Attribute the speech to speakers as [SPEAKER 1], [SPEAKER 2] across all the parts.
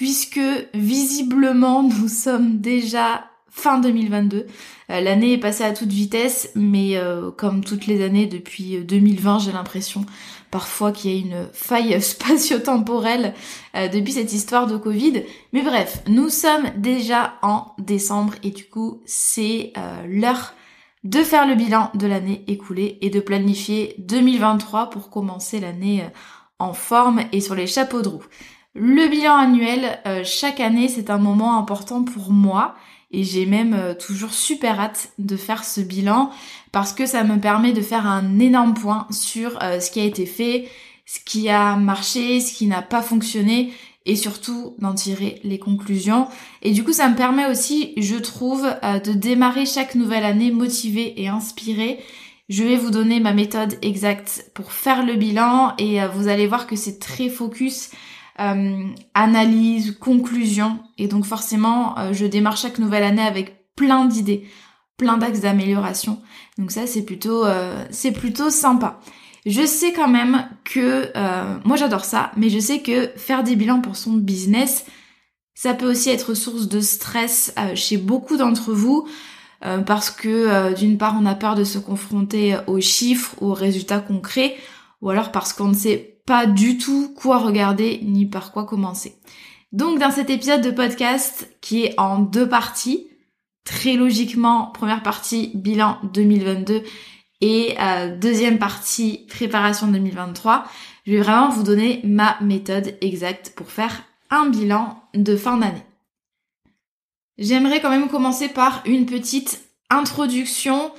[SPEAKER 1] puisque visiblement nous sommes déjà fin 2022. Euh, l'année est passée à toute vitesse, mais euh, comme toutes les années depuis 2020, euh, j'ai l'impression parfois qu'il y a une faille spatio-temporelle depuis cette histoire de Covid. Mais bref, nous sommes déjà en décembre et du coup c'est l'heure de faire le bilan de l'année écoulée et de planifier 2023 pour commencer l'année en forme et sur les chapeaux de roue. Le bilan annuel, euh, chaque année, c'est un moment important pour moi et j'ai même euh, toujours super hâte de faire ce bilan parce que ça me permet de faire un énorme point sur euh, ce qui a été fait, ce qui a marché, ce qui n'a pas fonctionné et surtout d'en tirer les conclusions. Et du coup, ça me permet aussi, je trouve, de démarrer chaque nouvelle année motivée et inspirée. Je vais vous donner ma méthode exacte pour faire le bilan et vous allez voir que c'est très focus euh, analyse, conclusion. Et donc forcément, euh, je démarre chaque nouvelle année avec plein d'idées, plein d'axes d'amélioration. Donc ça, c'est plutôt, euh, c'est plutôt sympa. Je sais quand même que, moi j'adore ça, mais je sais que faire des bilans pour son business, ça peut aussi être source de stress chez beaucoup d'entre vous. parce que d'une part on a peur de se confronter aux chiffres, aux résultats concrets, ou alors parce qu'on ne sait pas du tout quoi regarder ni par quoi commencer. Donc dans cet épisode de podcast qui est en deux parties, très logiquement, première partie bilan 2022 et euh, deuxième partie préparation 2023, je vais vraiment vous donner ma méthode exacte pour faire un bilan de fin d'année. J'aimerais quand même commencer par une petite introduction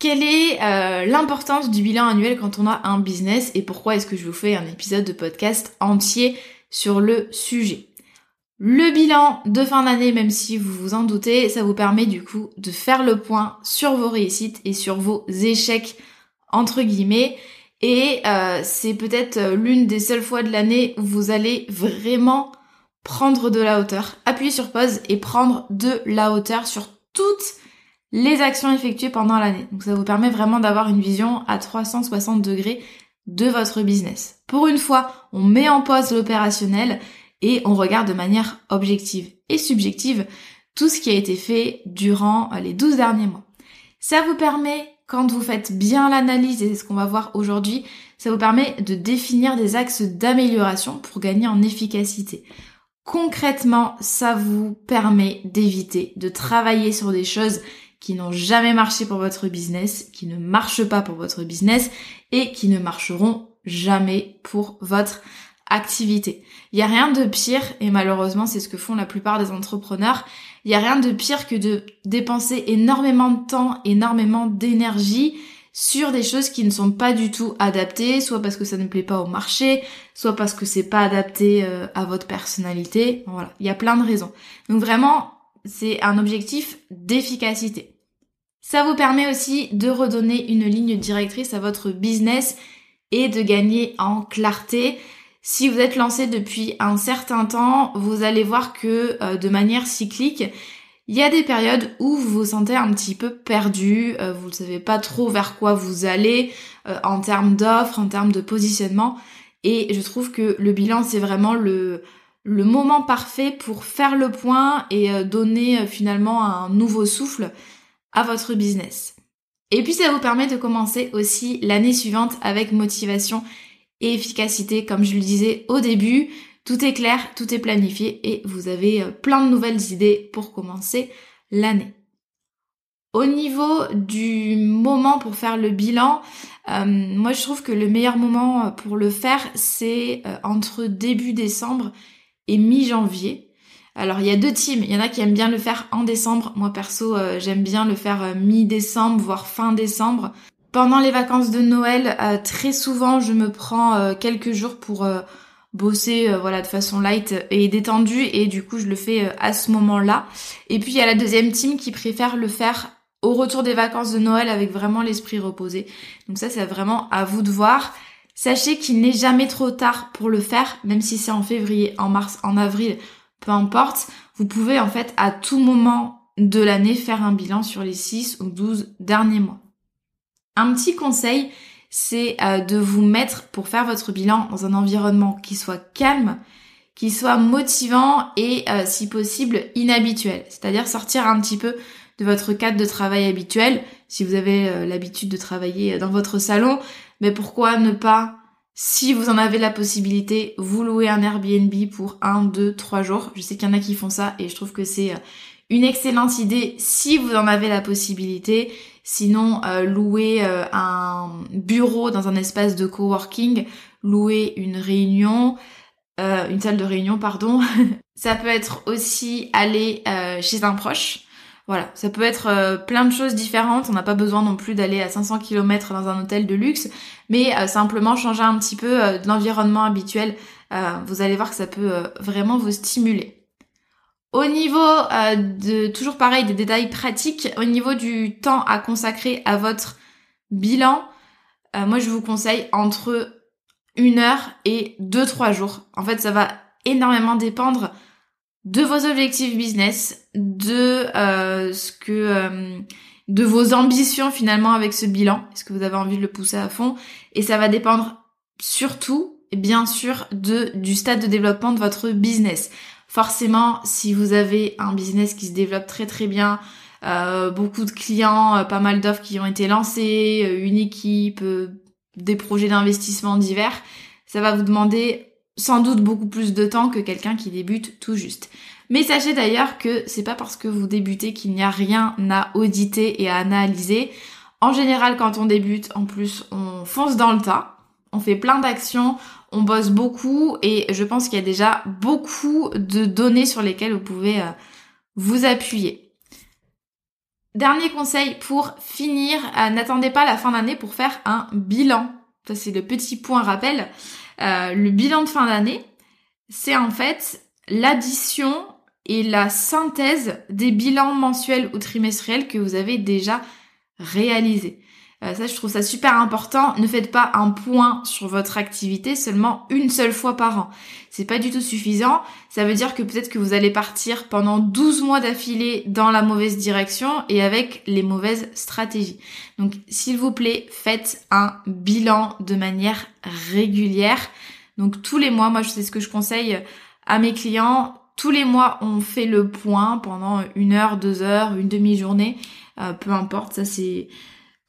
[SPEAKER 1] quelle est euh, l'importance du bilan annuel quand on a un business et pourquoi est-ce que je vous fais un épisode de podcast entier sur le sujet? Le bilan de fin d'année, même si vous vous en doutez, ça vous permet du coup de faire le point sur vos réussites et sur vos échecs entre guillemets. Et euh, c'est peut-être euh, l'une des seules fois de l'année où vous allez vraiment prendre de la hauteur, appuyer sur pause et prendre de la hauteur sur toutes les actions effectuées pendant l'année. Donc ça vous permet vraiment d'avoir une vision à 360 degrés de votre business. Pour une fois, on met en pause l'opérationnel et on regarde de manière objective et subjective tout ce qui a été fait durant les 12 derniers mois. Ça vous permet, quand vous faites bien l'analyse, et c'est ce qu'on va voir aujourd'hui, ça vous permet de définir des axes d'amélioration pour gagner en efficacité. Concrètement, ça vous permet d'éviter de travailler sur des choses qui n'ont jamais marché pour votre business, qui ne marchent pas pour votre business et qui ne marcheront jamais pour votre activité. Il n'y a rien de pire, et malheureusement c'est ce que font la plupart des entrepreneurs, il n'y a rien de pire que de dépenser énormément de temps, énormément d'énergie sur des choses qui ne sont pas du tout adaptées, soit parce que ça ne plaît pas au marché, soit parce que c'est pas adapté euh, à votre personnalité. Voilà, il y a plein de raisons. Donc vraiment, c'est un objectif d'efficacité. Ça vous permet aussi de redonner une ligne directrice à votre business et de gagner en clarté. Si vous êtes lancé depuis un certain temps, vous allez voir que euh, de manière cyclique, Il y a des périodes où vous vous sentez un petit peu perdu, euh, vous ne savez pas trop vers quoi vous allez euh, en termes d'offres, en termes de positionnement. Et je trouve que le bilan, c'est vraiment le, le moment parfait pour faire le point et euh, donner finalement un nouveau souffle à votre business. Et puis ça vous permet de commencer aussi l'année suivante avec motivation et efficacité, comme je le disais au début. Tout est clair, tout est planifié et vous avez euh, plein de nouvelles idées pour commencer l'année. Au niveau du moment pour faire le bilan, euh, moi je trouve que le meilleur moment euh, pour le faire, c'est entre début décembre et mi-janvier. Alors il y a deux teams, il y en a qui aiment bien le faire en décembre. Moi perso, j'aime bien le faire mi-décembre, voire fin décembre. Pendant les vacances de Noël, très souvent je me prends quelques jours pour bosser euh, voilà de façon light et détendue et du coup je le fais euh, à ce moment-là. Et puis il y a la deuxième team qui préfère le faire au retour des vacances de Noël avec vraiment l'esprit reposé. Donc ça c'est vraiment à vous de voir. Sachez qu'il n'est jamais trop tard pour le faire, même si c'est en février, en mars, en avril, peu importe. Vous pouvez en fait à tout moment de l'année faire un bilan sur les 6 ou 12 derniers mois. Un petit conseil, c'est euh, de vous mettre pour faire votre bilan dans un environnement qui soit calme, qui soit motivant et euh, si possible inhabituel. C'est-à-dire sortir un petit peu de votre cadre de travail habituel. Si vous avez euh, l'habitude de travailler dans votre salon, mais pourquoi ne pas, si vous en avez la possibilité, vous louer un Airbnb pour un, deux, trois jours? Je sais qu'il y en a qui font ça et je trouve que c'est une excellente idée si vous en avez la possibilité. Sinon, euh, louer euh, un bureau dans un espace de coworking, louer une réunion, euh, une salle de réunion, pardon. ça peut être aussi aller chez un proche. Voilà, ça peut être plein de choses différentes. On n'a pas besoin non plus d'aller à 500 km dans un hôtel de luxe, mais simplement changer un petit peu de l'environnement habituel. vous allez voir que ça peut vraiment vous stimuler. Au niveau euh, de, toujours pareil, des détails pratiques, au niveau du temps à consacrer à votre bilan, euh, moi je vous conseille entre une heure et deux, trois jours. En fait, ça va énormément dépendre de vos objectifs business, de euh, ce que de vos ambitions finalement avec ce bilan. Est-ce que vous avez envie de le pousser à fond? Et ça va dépendre surtout, bien sûr, de du stade de développement de votre business. Forcément, si vous avez un business qui se développe très très bien, euh, beaucoup de clients, euh, pas mal d'offres qui ont été lancées, euh, une équipe, des projets d'investissement divers, ça va vous demander sans doute beaucoup plus de temps que quelqu'un qui débute tout juste. Mais sachez d'ailleurs que c'est pas parce que vous débutez qu'il n'y a rien à auditer et à analyser. En général, quand on débute, en plus, on fonce dans le tas on fait plein d'actions, on bosse beaucoup et je pense qu'il y a déjà beaucoup de données sur lesquelles vous pouvez euh, vous appuyer. Dernier conseil pour finir, euh, n'attendez pas la fin d'année pour faire un bilan. Ça c'est le petit point rappel. Euh, le bilan de fin d'année, c'est en fait l'addition et la synthèse des bilans mensuels ou trimestriels que vous avez déjà réalisés. Euh, ça, je trouve ça super important. Ne faites pas un point sur votre activité seulement une seule fois par an. C'est pas du tout suffisant. Ça veut dire que peut-être que vous allez partir pendant 12 mois d'affilée dans la mauvaise direction et avec les mauvaises stratégies. Donc, s'il vous plaît, faites un bilan de manière régulière. Donc, tous les mois, moi, sais ce que je conseille à mes clients. Tous les mois, on fait le point pendant une heure, deux heures, une demi-journée, euh, peu importe. Ça, c'est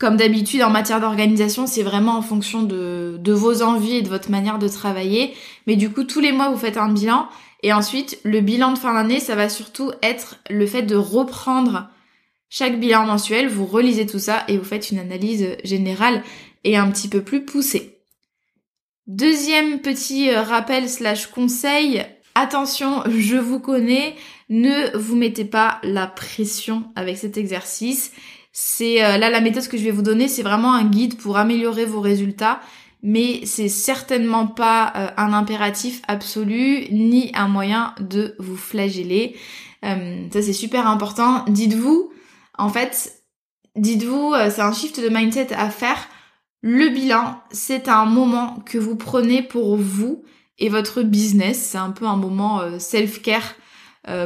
[SPEAKER 1] comme d'habitude, en matière d'organisation, c'est vraiment en fonction de, vos envies et de votre manière de travailler. Mais du coup, tous les mois, vous faites un bilan. Et ensuite, le bilan de fin d'année, ça va surtout être le fait de reprendre chaque bilan mensuel. Vous relisez tout ça et vous faites une analyse générale et un petit peu plus poussée. Deuxième petit euh, rappel slash conseil. Attention, je vous connais, ne vous mettez pas la pression avec cet exercice. C'est euh, là la méthode que je vais vous donner, c'est vraiment un guide pour améliorer vos résultats, mais c'est certainement pas euh, un impératif absolu ni un moyen de vous flageller. Euh, ça c'est super important. Dites-vous, en fait, dites-vous, c'est un shift de mindset à faire. Le bilan, c'est un moment que vous prenez pour vous et votre business. C'est un peu un moment self-care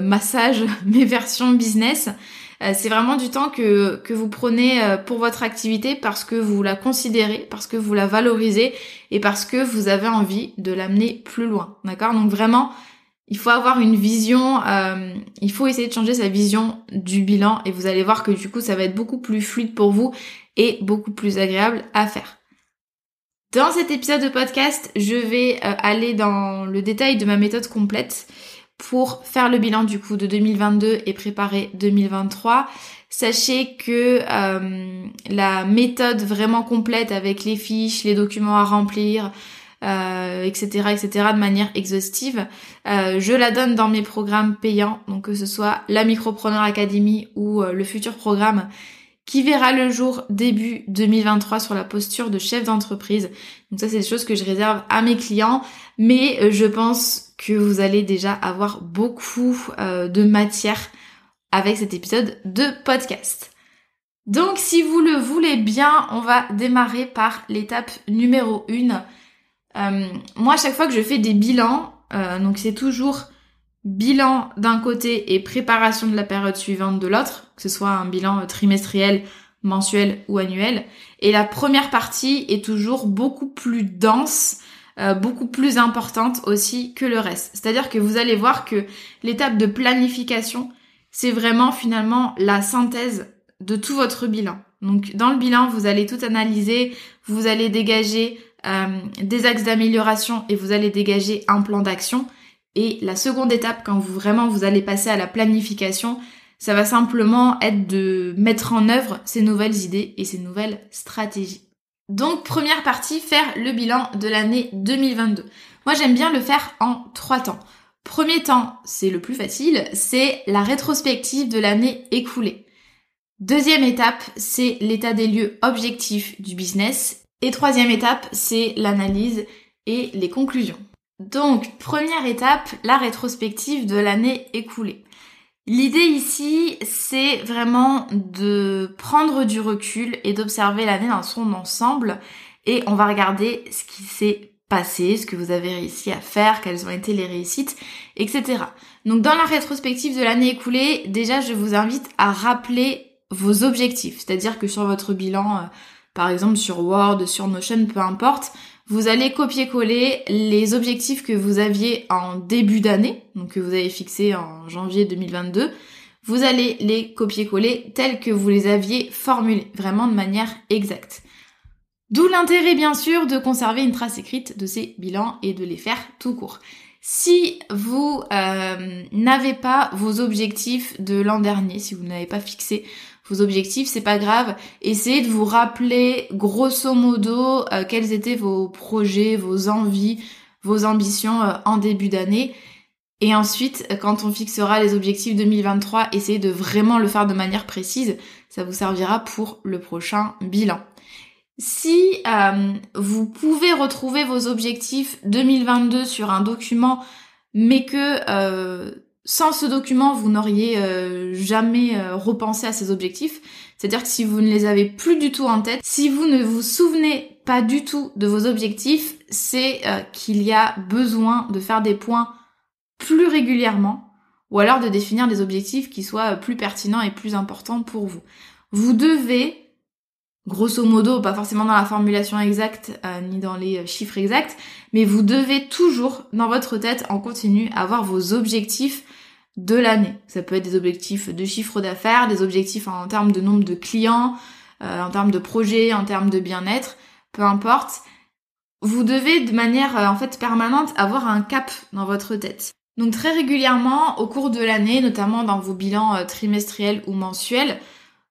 [SPEAKER 1] massage, mes versions business. C'est vraiment du temps que, que vous prenez pour votre activité parce que vous la considérez, parce que vous la valorisez et parce que vous avez envie de l'amener plus loin. D'accord? Donc vraiment, il faut avoir une vision, euh, il faut essayer de changer sa vision du bilan et vous allez voir que du coup ça va être beaucoup plus fluide pour vous et beaucoup plus agréable à faire. Dans cet épisode de podcast, je vais euh, aller dans le détail de ma méthode complète pour faire le bilan du coup de 2022 et préparer 2023. Sachez que euh, la méthode vraiment complète avec les fiches, les documents à remplir, etc., euh, etc., de manière exhaustive. Euh, je la donne dans mes programmes payants, donc que ce soit la Micropreneur Academy ou le futur programme qui verra le jour début 2023 sur la posture de chef d'entreprise. Donc ça, c'est des choses que je réserve à mes clients, mais je pense que vous allez déjà avoir beaucoup de matière avec cet épisode de podcast. Donc si vous le voulez bien, on va démarrer par l'étape numéro 1 euh, moi, à chaque fois que je fais des bilans, euh, donc c'est toujours bilan d'un côté et préparation de la période suivante de l'autre, que ce soit un bilan trimestriel, mensuel ou annuel. Et la première partie est toujours beaucoup plus dense, euh, beaucoup plus importante aussi que le reste. C'est-à-dire que vous allez voir que l'étape de planification, c'est vraiment finalement la synthèse de tout votre bilan. Donc dans le bilan, vous allez tout analyser, vous allez dégager euh, des axes d'amélioration et vous allez dégager un plan d'action. Et la seconde étape, quand vous vraiment vous allez passer à la planification, ça va simplement être de mettre en œuvre ces nouvelles idées et ces nouvelles stratégies. Donc première partie, faire le bilan de l'année 2022. Moi j'aime bien le faire en trois temps. Premier temps, c'est le plus facile, c'est la rétrospective de l'année écoulée. Deuxième étape, c'est l'état des lieux objectif du business. Et troisième étape, c'est l'analyse et les conclusions. Donc, première étape, la rétrospective de l'année écoulée. L'idée ici, c'est vraiment de prendre du recul et d'observer l'année dans son ensemble et on va regarder ce qui s'est passé, ce que vous avez réussi à faire, quelles ont été les réussites, etc. Donc dans la rétrospective de l'année écoulée, déjà je vous invite à rappeler vos objectifs, c'est-à-dire que sur votre bilan euh, par exemple sur Word, sur Notion, peu importe, vous allez copier-coller les objectifs que vous aviez en début d'année, donc que vous avez fixé en janvier 2022, vous allez les copier-coller tels que vous les aviez formulés, vraiment de manière exacte. D'où l'intérêt bien sûr de conserver une trace écrite de ces bilans et de les faire tout court. Si vous euh, n'avez pas vos objectifs de l'an dernier, si vous n'avez pas fixé vos objectifs, c'est pas grave. Essayez de vous rappeler grosso modo euh, quels étaient vos projets, vos envies, vos ambitions euh, en début d'année. Et ensuite, quand on fixera les objectifs 2023, essayez de vraiment le faire de manière précise. Ça vous servira pour le prochain bilan. Si euh, vous pouvez retrouver vos objectifs 2022 sur un document, mais que sans ce document, vous n'auriez euh, jamais euh, repensé à ces objectifs. C'est-à-dire que si vous ne les avez plus du tout en tête, si vous ne vous souvenez pas du tout de vos objectifs, c'est euh, qu'il y a besoin de faire des points plus régulièrement ou alors de définir des objectifs qui soient plus pertinents et plus importants pour vous. Vous devez, grosso modo, pas forcément dans la formulation exacte ni dans les chiffres exacts, mais vous devez toujours dans votre tête en continu avoir vos objectifs de l'année. Ça peut être des objectifs de chiffre d'affaires, des objectifs en termes de nombre de clients, euh, en termes de projets, en termes de bien-être, peu importe. Vous devez de manière euh, en fait permanente avoir un cap dans votre tête. Donc très régulièrement au cours de l'année, notamment dans vos bilans euh, trimestriels ou mensuels,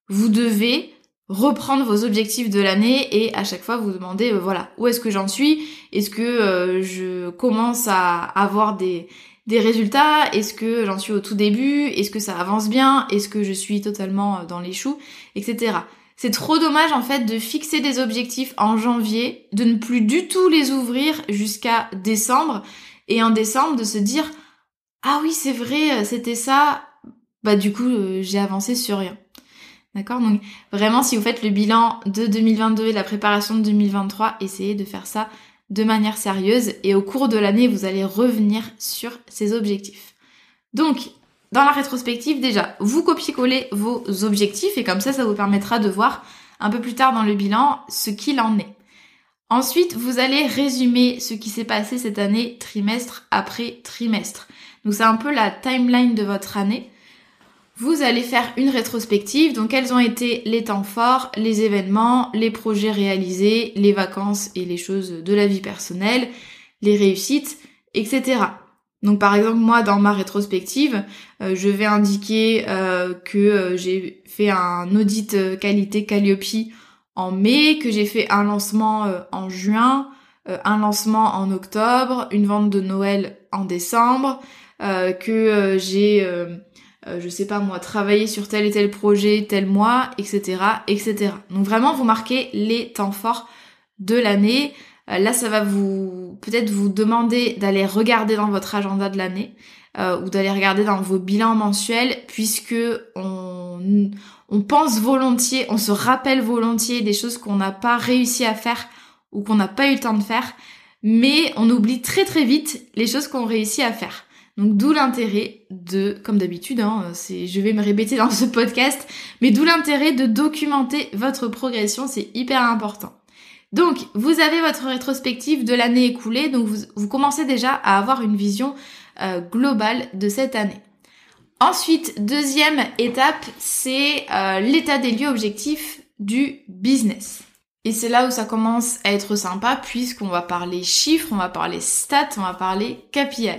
[SPEAKER 1] vous devez reprendre vos objectifs de l'année et à chaque fois vous demander voilà où est-ce que j'en suis? Est-ce que je commence à avoir des des résultats? Est-ce que j'en suis au tout début? Est-ce que ça avance bien? Est-ce que je suis totalement euh, dans les choux? Etc. C'est trop dommage en fait de fixer des objectifs en janvier, de ne plus du tout les ouvrir jusqu'à décembre et en décembre de se dire ah oui c'est vrai euh, c'était ça bah du coup euh, j'ai avancé sur rien. D'accord? Donc vraiment si vous faites le bilan de 2022 et la préparation de 2023, essayez de faire ça de manière sérieuse et au cours de l'année, vous allez revenir sur ces objectifs. Donc, dans la rétrospective, déjà, vous copiez-collez vos objectifs et comme ça, ça vous permettra de voir un peu plus tard dans le bilan ce qu'il en est. Ensuite, vous allez résumer ce qui s'est passé cette année trimestre après trimestre. Donc c'est un peu la timeline de votre année. Vous allez faire une rétrospective, donc quels ont été les temps forts, les événements, les projets réalisés, les vacances et les choses de la vie personnelle, les réussites, etc. Donc par exemple moi dans ma rétrospective, euh, je vais indiquer euh, que euh, j'ai fait un audit qualité Calliope en mai, que j'ai fait un lancement en juin, un lancement en octobre, une vente de Noël en décembre, que j'ai je sais pas moi, travaillé sur tel et tel projet tel mois, etc., etc. Donc vraiment, vous marquez les temps forts de l'année. Euh, là, ça va vous peut-être vous demander d'aller regarder dans votre agenda de l'année euh, ou d'aller regarder dans vos bilans mensuels puisque on, on pense volontiers, on se rappelle volontiers des choses qu'on n'a pas réussi à faire ou qu'on n'a pas eu le temps de faire, mais on oublie très très vite les choses qu'on réussit à faire. Donc d'où l'intérêt de, comme d'habitude, hein, c'est, je vais me répéter dans ce podcast, mais d'où l'intérêt de documenter votre progression, c'est hyper important. Donc, vous avez votre rétrospective de l'année écoulée, donc vous, commencez déjà à avoir une vision euh, globale de cette année. Ensuite, deuxième étape, c'est euh, l'état des lieux objectifs du business. Et c'est là où ça commence à être sympa puisqu'on va parler chiffres, on va parler stats, on va parler KPI.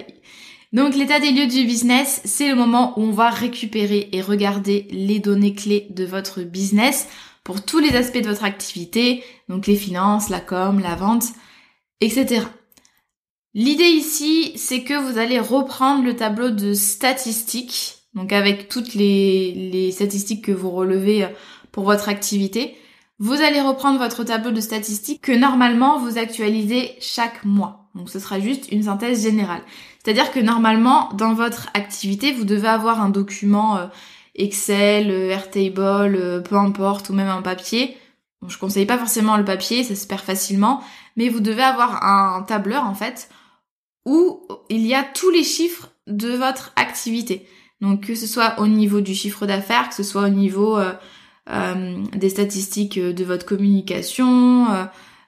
[SPEAKER 1] Donc l'état des lieux du business, c'est le moment où on va récupérer et regarder les données clés de votre business pour tous les aspects de votre activité, donc les finances, la com, la vente, etc. L'idée ici, c'est que vous allez reprendre le tableau de statistiques, donc avec toutes les, statistiques que vous relevez euh, pour votre activité. Vous allez reprendre votre tableau de statistiques que normalement vous actualisez chaque mois. Donc ce sera juste une synthèse générale. C'est-à-dire que normalement, dans votre activité, vous devez avoir un document euh, Excel, euh, Airtable, euh, peu importe, ou même un papier. Bon, je conseille pas forcément le papier, ça se perd facilement, mais vous devez avoir un tableur en fait où il y a tous les chiffres de votre activité. Donc que ce soit au niveau du chiffre d'affaires, que ce soit au niveau des statistiques de votre communication,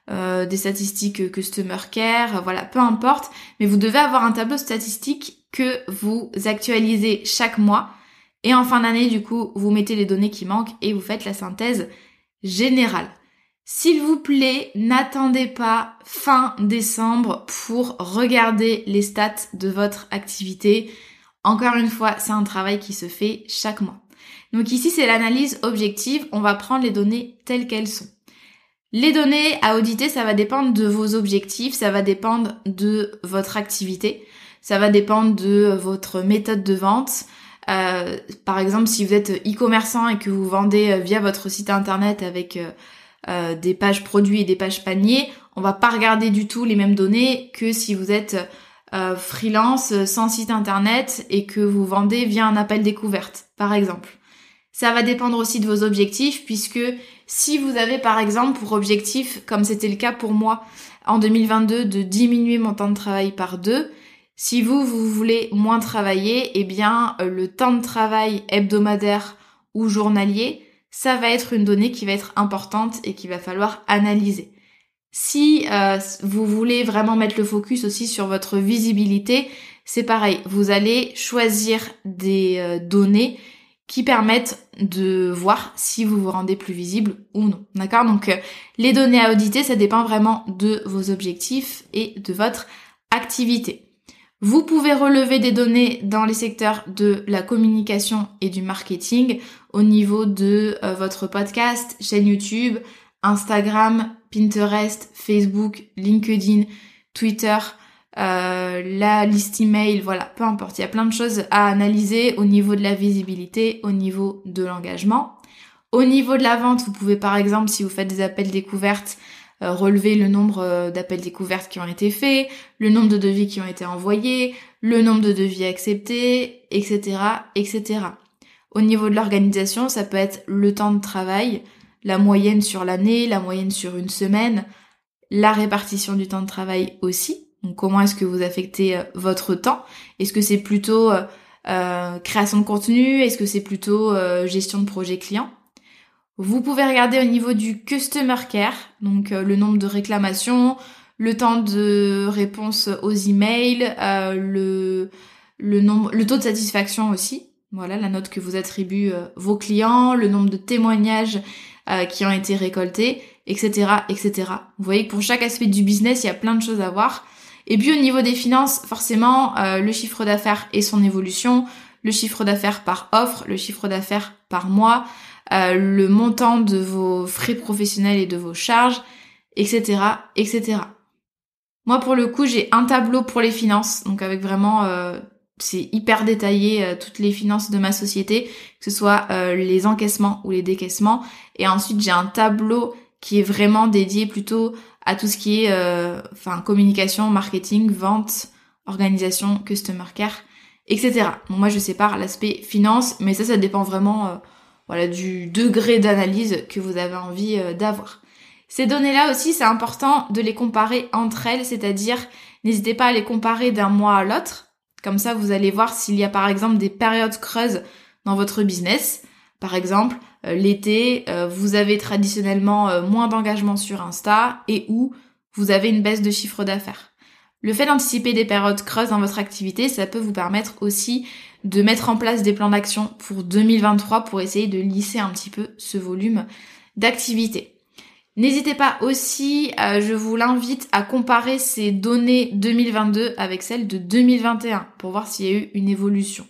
[SPEAKER 1] des statistiques customer care, voilà, peu importe, mais vous devez avoir un tableau statistique que vous actualisez chaque mois et en fin d'année, du coup, vous mettez les données qui manquent et vous faites la synthèse générale. S'il vous plaît, n'attendez pas fin décembre pour regarder les stats de votre activité. Encore une fois, c'est un travail qui se fait chaque mois. Donc ici, c'est l'analyse objective. On va prendre les données telles qu'elles sont. Les données à auditer, ça va dépendre de vos objectifs, ça va dépendre de votre activité, ça va dépendre de votre méthode de vente, euh, par exemple, si vous êtes e-commerçant et que vous vendez euh, via votre site internet avec euh, des pages produits et des pages paniers, on va pas regarder du tout les mêmes données que si vous êtes freelance sans site internet et que vous vendez via un appel découverte, par exemple. Ça va dépendre aussi de vos objectifs puisque si vous avez par exemple pour objectif, comme c'était le cas pour moi en 2022, de diminuer mon temps de travail par deux, si vous, vous voulez moins travailler, eh bien, euh, le temps de travail hebdomadaire ou journalier, ça va être une donnée qui va être importante et qu'il va falloir analyser. Si euh, vous voulez vraiment mettre le focus aussi sur votre visibilité, c'est pareil, vous allez choisir des euh, données qui permettent de voir si vous vous rendez plus visible ou non. D'accord? Donc les données à auditer, ça dépend vraiment de vos objectifs et de votre activité. Vous pouvez relever des données dans les secteurs de la communication et du marketing au niveau de euh, votre podcast, chaîne YouTube, Instagram, Pinterest, Facebook, LinkedIn, Twitter, euh, la liste email, voilà, peu importe. Il y a plein de choses à analyser au niveau de la visibilité, au niveau de l'engagement. Au niveau de la vente, vous pouvez par exemple, si vous faites des appels découvertes, euh, relever le nombre euh, d'appels découvertes qui ont été faits, le nombre de devis qui ont été envoyés, le nombre de devis acceptés, etc., etc. Au niveau de l'organisation, ça peut être le temps de travail, la moyenne sur l'année, la moyenne sur une semaine, la répartition du temps de travail aussi. Donc comment est-ce que vous affectez euh, votre temps? Est-ce que c'est plutôt création de contenu? Est-ce que c'est plutôt gestion de projet client Vous pouvez regarder au niveau du customer care, donc le nombre de réclamations, le temps de réponse aux emails, le le nombre, le taux de satisfaction aussi. Voilà la note que vous attribuent vos clients, le nombre de témoignages qui ont été récoltés etc., etc. Vous voyez que pour chaque aspect du business, il y a plein de choses à voir. Et puis au niveau des finances, forcément, euh, le chiffre d'affaires et son évolution, le chiffre d'affaires par offre, le chiffre d'affaires par mois, euh, le montant de vos frais professionnels et de vos charges, etc., etc. Moi, pour le coup, j'ai un tableau pour les finances, donc avec vraiment, euh, c'est hyper détaillé toutes les finances de ma société, que ce soit les encaissements ou les décaissements. Et ensuite, j'ai un tableau qui est vraiment dédié plutôt à tout ce qui est euh, communication, marketing, vente, organisation, customer care, etc. moi je sépare l'aspect finance, mais ça ça dépend vraiment euh, voilà du degré d'analyse que vous avez envie euh, d'avoir. Ces données-là aussi, c'est important de les comparer entre elles, c'est-à-dire n'hésitez pas à les comparer d'un mois à l'autre. Comme ça, vous allez voir s'il y a par exemple des périodes creuses dans votre business. Par exemple, l'été, euh, vous avez traditionnellement euh, moins d'engagement sur Insta et où vous avez une baisse de chiffre d'affaires. Le fait d'anticiper des périodes creuses dans votre activité, ça peut vous permettre aussi de mettre en place des plans d'action pour 2023 pour essayer de lisser un petit peu ce volume d'activité. N'hésitez pas aussi, je vous l'invite à comparer ces données 2022 avec celles de 2021 pour voir s'il y a eu une évolution.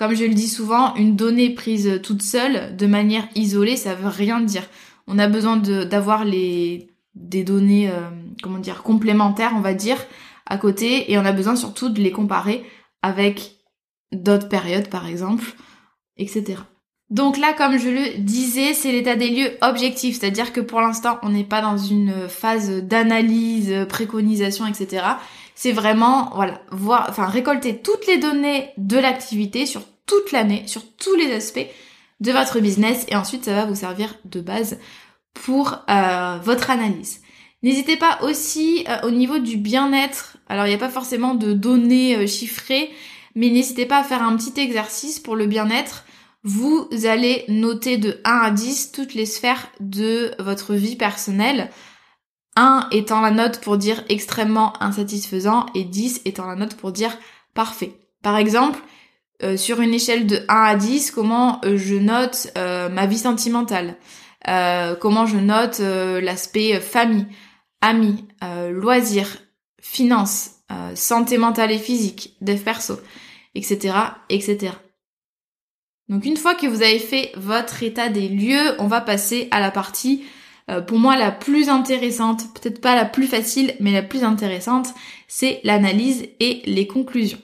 [SPEAKER 1] Comme je le dis souvent, une donnée prise toute seule, de manière isolée, ça veut rien dire. On a besoin d'avoir des données, euh, comment dire, complémentaires, on va dire, à côté, et on a besoin surtout de les comparer avec d'autres périodes, par exemple, etc. Donc là, comme je le disais, c'est l'état des lieux objectif, c'est-à-dire que pour l'instant, on n'est pas dans une phase d'analyse, préconisation, etc. C'est vraiment, voilà, voir, enfin, récolter toutes les données de l'activité sur toute l'année, sur tous les aspects de votre business, et ensuite, ça va vous servir de base pour euh, votre analyse. N'hésitez pas aussi euh, au niveau du bien-être. Alors, il n'y a pas forcément de données euh, chiffrées, mais n'hésitez pas à faire un petit exercice pour le bien-être. Vous allez noter de 1 à 10 toutes les sphères de votre vie personnelle 1 étant la note pour dire extrêmement insatisfaisant et 10 étant la note pour dire parfait. Par exemple, euh, sur une échelle de 1 à 10, comment euh, je note euh, ma vie sentimentale? Comment je note l'aspect famille, amis, loisirs, finances, santé mentale et physique, dev perso, etc., etc. Donc une fois que vous avez fait votre état des lieux, on va passer à la partie euh, pour moi la plus intéressante, peut-être pas la plus facile, mais la plus intéressante, c'est l'analyse et les conclusions.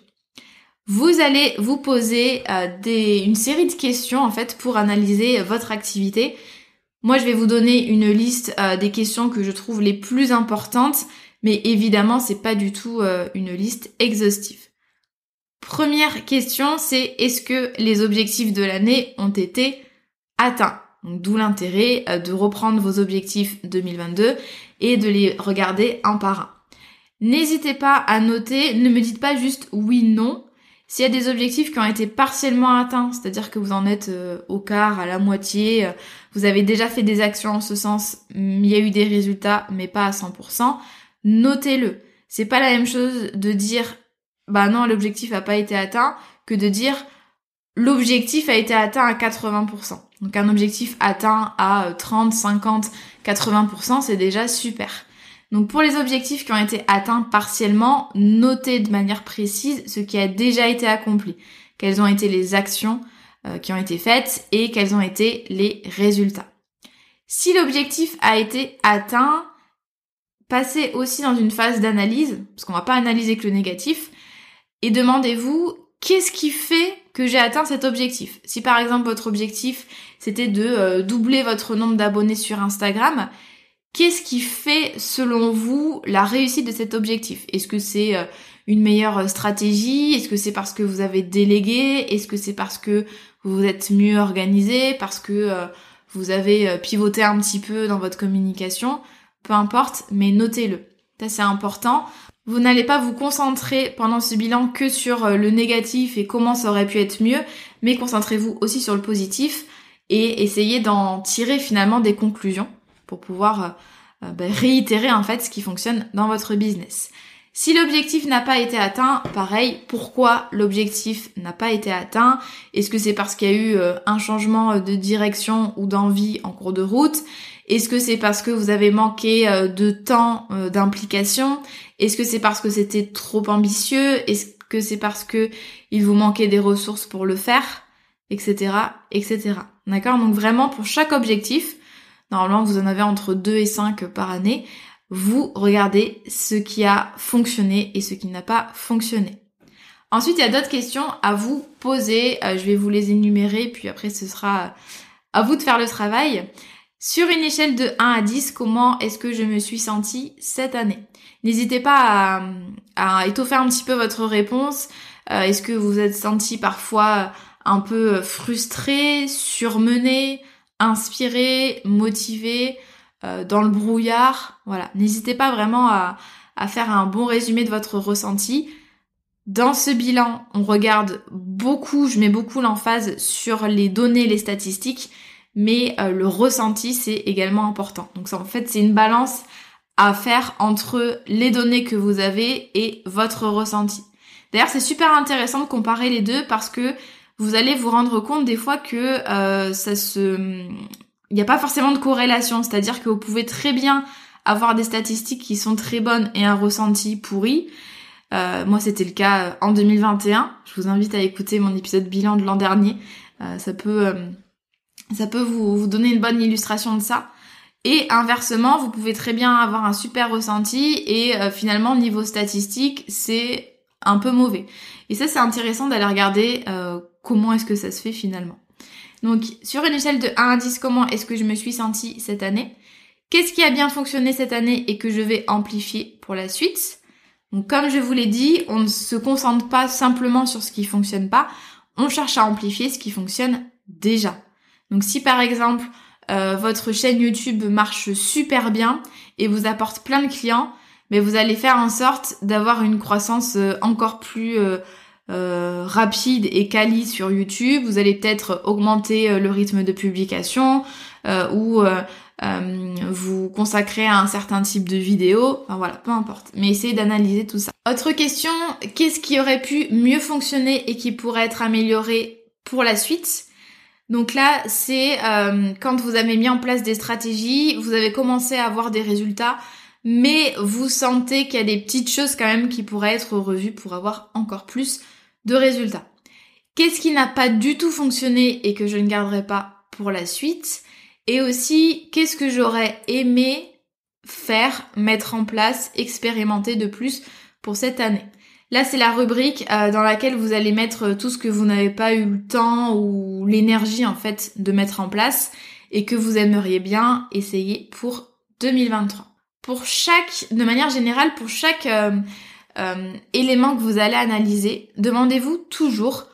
[SPEAKER 1] Vous allez vous poser euh, une série de questions en fait pour analyser votre activité. Moi, je vais vous donner une liste euh, des questions que je trouve les plus importantes, mais évidemment, c'est pas du tout une liste exhaustive. Première question, c'est est-ce que les objectifs de l'année ont été atteints? D'où l'intérêt euh, de reprendre vos objectifs 2022 et de les regarder un par un. N'hésitez pas à noter, ne me dites pas juste oui, non. S'il y a des objectifs qui ont été partiellement atteints, c'est-à-dire que vous en êtes euh, au quart, à la moitié, euh, vous avez déjà fait des actions en ce sens, il y a eu des résultats, mais pas à 100%, notez-le. C'est pas la même chose de dire bah non, l'objectif n'a pas été atteint que de dire l'objectif a été atteint à 80%. Donc un objectif atteint à 30, 50, 80%, c'est déjà super. Donc pour les objectifs qui ont été atteints partiellement, notez de manière précise ce qui a déjà été accompli, quelles ont été les actions euh, qui ont été faites et quels ont été les résultats. Si l'objectif a été atteint, passez aussi dans une phase d'analyse, parce qu'on va pas analyser que le négatif, et demandez-vous qu'est-ce qui fait que j'ai atteint cet objectif. Si par exemple votre objectif c'était de euh, doubler votre nombre d'abonnés sur Instagram, qu'est-ce qui fait selon vous la réussite de cet objectif? Est-ce que c'est euh, une meilleure stratégie? Est-ce que c'est parce que vous avez délégué? Est-ce que c'est parce que vous êtes mieux organisé? Parce que euh, vous avez pivoté un petit peu dans votre communication? Peu importe, mais notez-le. Ça c'est important. Vous n'allez pas vous concentrer pendant ce bilan que sur euh, le négatif et comment ça aurait pu être mieux, mais concentrez-vous aussi sur le positif et essayez d'en tirer finalement des conclusions pour pouvoir euh, euh, ben, réitérer en fait ce qui fonctionne dans votre business. Si l'objectif n'a pas été atteint, pareil, pourquoi l'objectif n'a pas été atteint? Est-ce que c'est parce qu'il y a eu un changement de direction ou d'envie en cours de route? Est-ce que c'est parce que vous avez manqué de temps d'implication? Est-ce que c'est parce que c'était trop ambitieux? Est-ce que c'est parce que il vous manquait des ressources pour le faire? Etc. etc. D'accord? Donc vraiment pour chaque objectif, normalement vous en avez entre 2 et 5 par année, vous regardez ce qui a fonctionné et ce qui n'a pas fonctionné. Ensuite, il y a d'autres questions à vous poser. Euh, je vais vous les énumérer, puis après ce sera à vous de faire le travail. Sur une échelle de 1 à 10, comment est-ce que je me suis sentie cette année? N'hésitez pas à, étoffer un petit peu votre réponse. Euh, est-ce que vous êtes senti parfois un peu frustré, surmené, inspiré, motivé, euh, dans le brouillard? Voilà, n'hésitez pas vraiment à, faire un bon résumé de votre ressenti. Dans ce bilan, on regarde beaucoup, je mets beaucoup l'emphase sur les données, les statistiques, mais euh, le ressenti, c'est également important. Donc ça, en fait, c'est une balance à faire entre les données que vous avez et votre ressenti. D'ailleurs, c'est super intéressant de comparer les deux parce que vous allez vous rendre compte des fois que euh, ça se... Il n'y a pas forcément de corrélation, c'est-à-dire que vous pouvez très bien avoir des statistiques qui sont très bonnes et un ressenti pourri. Euh, moi, c'était le cas euh, en 2021. Je vous invite à écouter mon épisode bilan de l'an dernier. ça peut, ça peut vous, vous donner une bonne illustration de ça. Et inversement, vous pouvez très bien avoir un super ressenti et euh, finalement niveau statistique, c'est un peu mauvais. Et ça, c'est intéressant d'aller regarder euh, comment est-ce que ça se fait finalement. Donc, sur une échelle de 1 à 10, comment est-ce que je me suis sentie cette année? Qu'est-ce qui a bien fonctionné cette année et que je vais amplifier pour la suite? Donc, comme je vous l'ai dit, on ne se concentre pas simplement sur ce qui fonctionne pas, on cherche à amplifier ce qui fonctionne déjà. Donc, si par exemple, euh, votre chaîne YouTube marche super bien et vous apporte plein de clients, mais vous allez faire en sorte d'avoir une croissance euh, encore plus euh, rapide et quali sur YouTube. Vous allez peut-être augmenter le rythme de publication ou vous consacrer à un certain type de vidéo. Enfin voilà, peu importe. Mais essayez d'analyser tout ça. Autre question, qu'est-ce qui aurait pu mieux fonctionner et qui pourrait être amélioré pour la suite? Donc là, c'est euh, quand vous avez mis en place des stratégies, vous avez commencé à avoir des résultats, mais vous sentez qu'il y a des petites choses quand même qui pourraient être revues pour avoir encore plus de résultats. Qu'est-ce qui n'a pas du tout fonctionné et que je ne garderai pas pour la suite? Et aussi, qu'est-ce que j'aurais aimé faire, mettre en place, expérimenter de plus pour cette année? Là, c'est la rubrique euh, dans laquelle vous allez mettre euh, tout ce que vous n'avez pas eu le temps ou l'énergie en fait de mettre en place et que vous aimeriez bien essayer pour 2023. Pour chaque, de manière générale, pour chaque euh, élément que vous allez analyser, demandez-vous toujours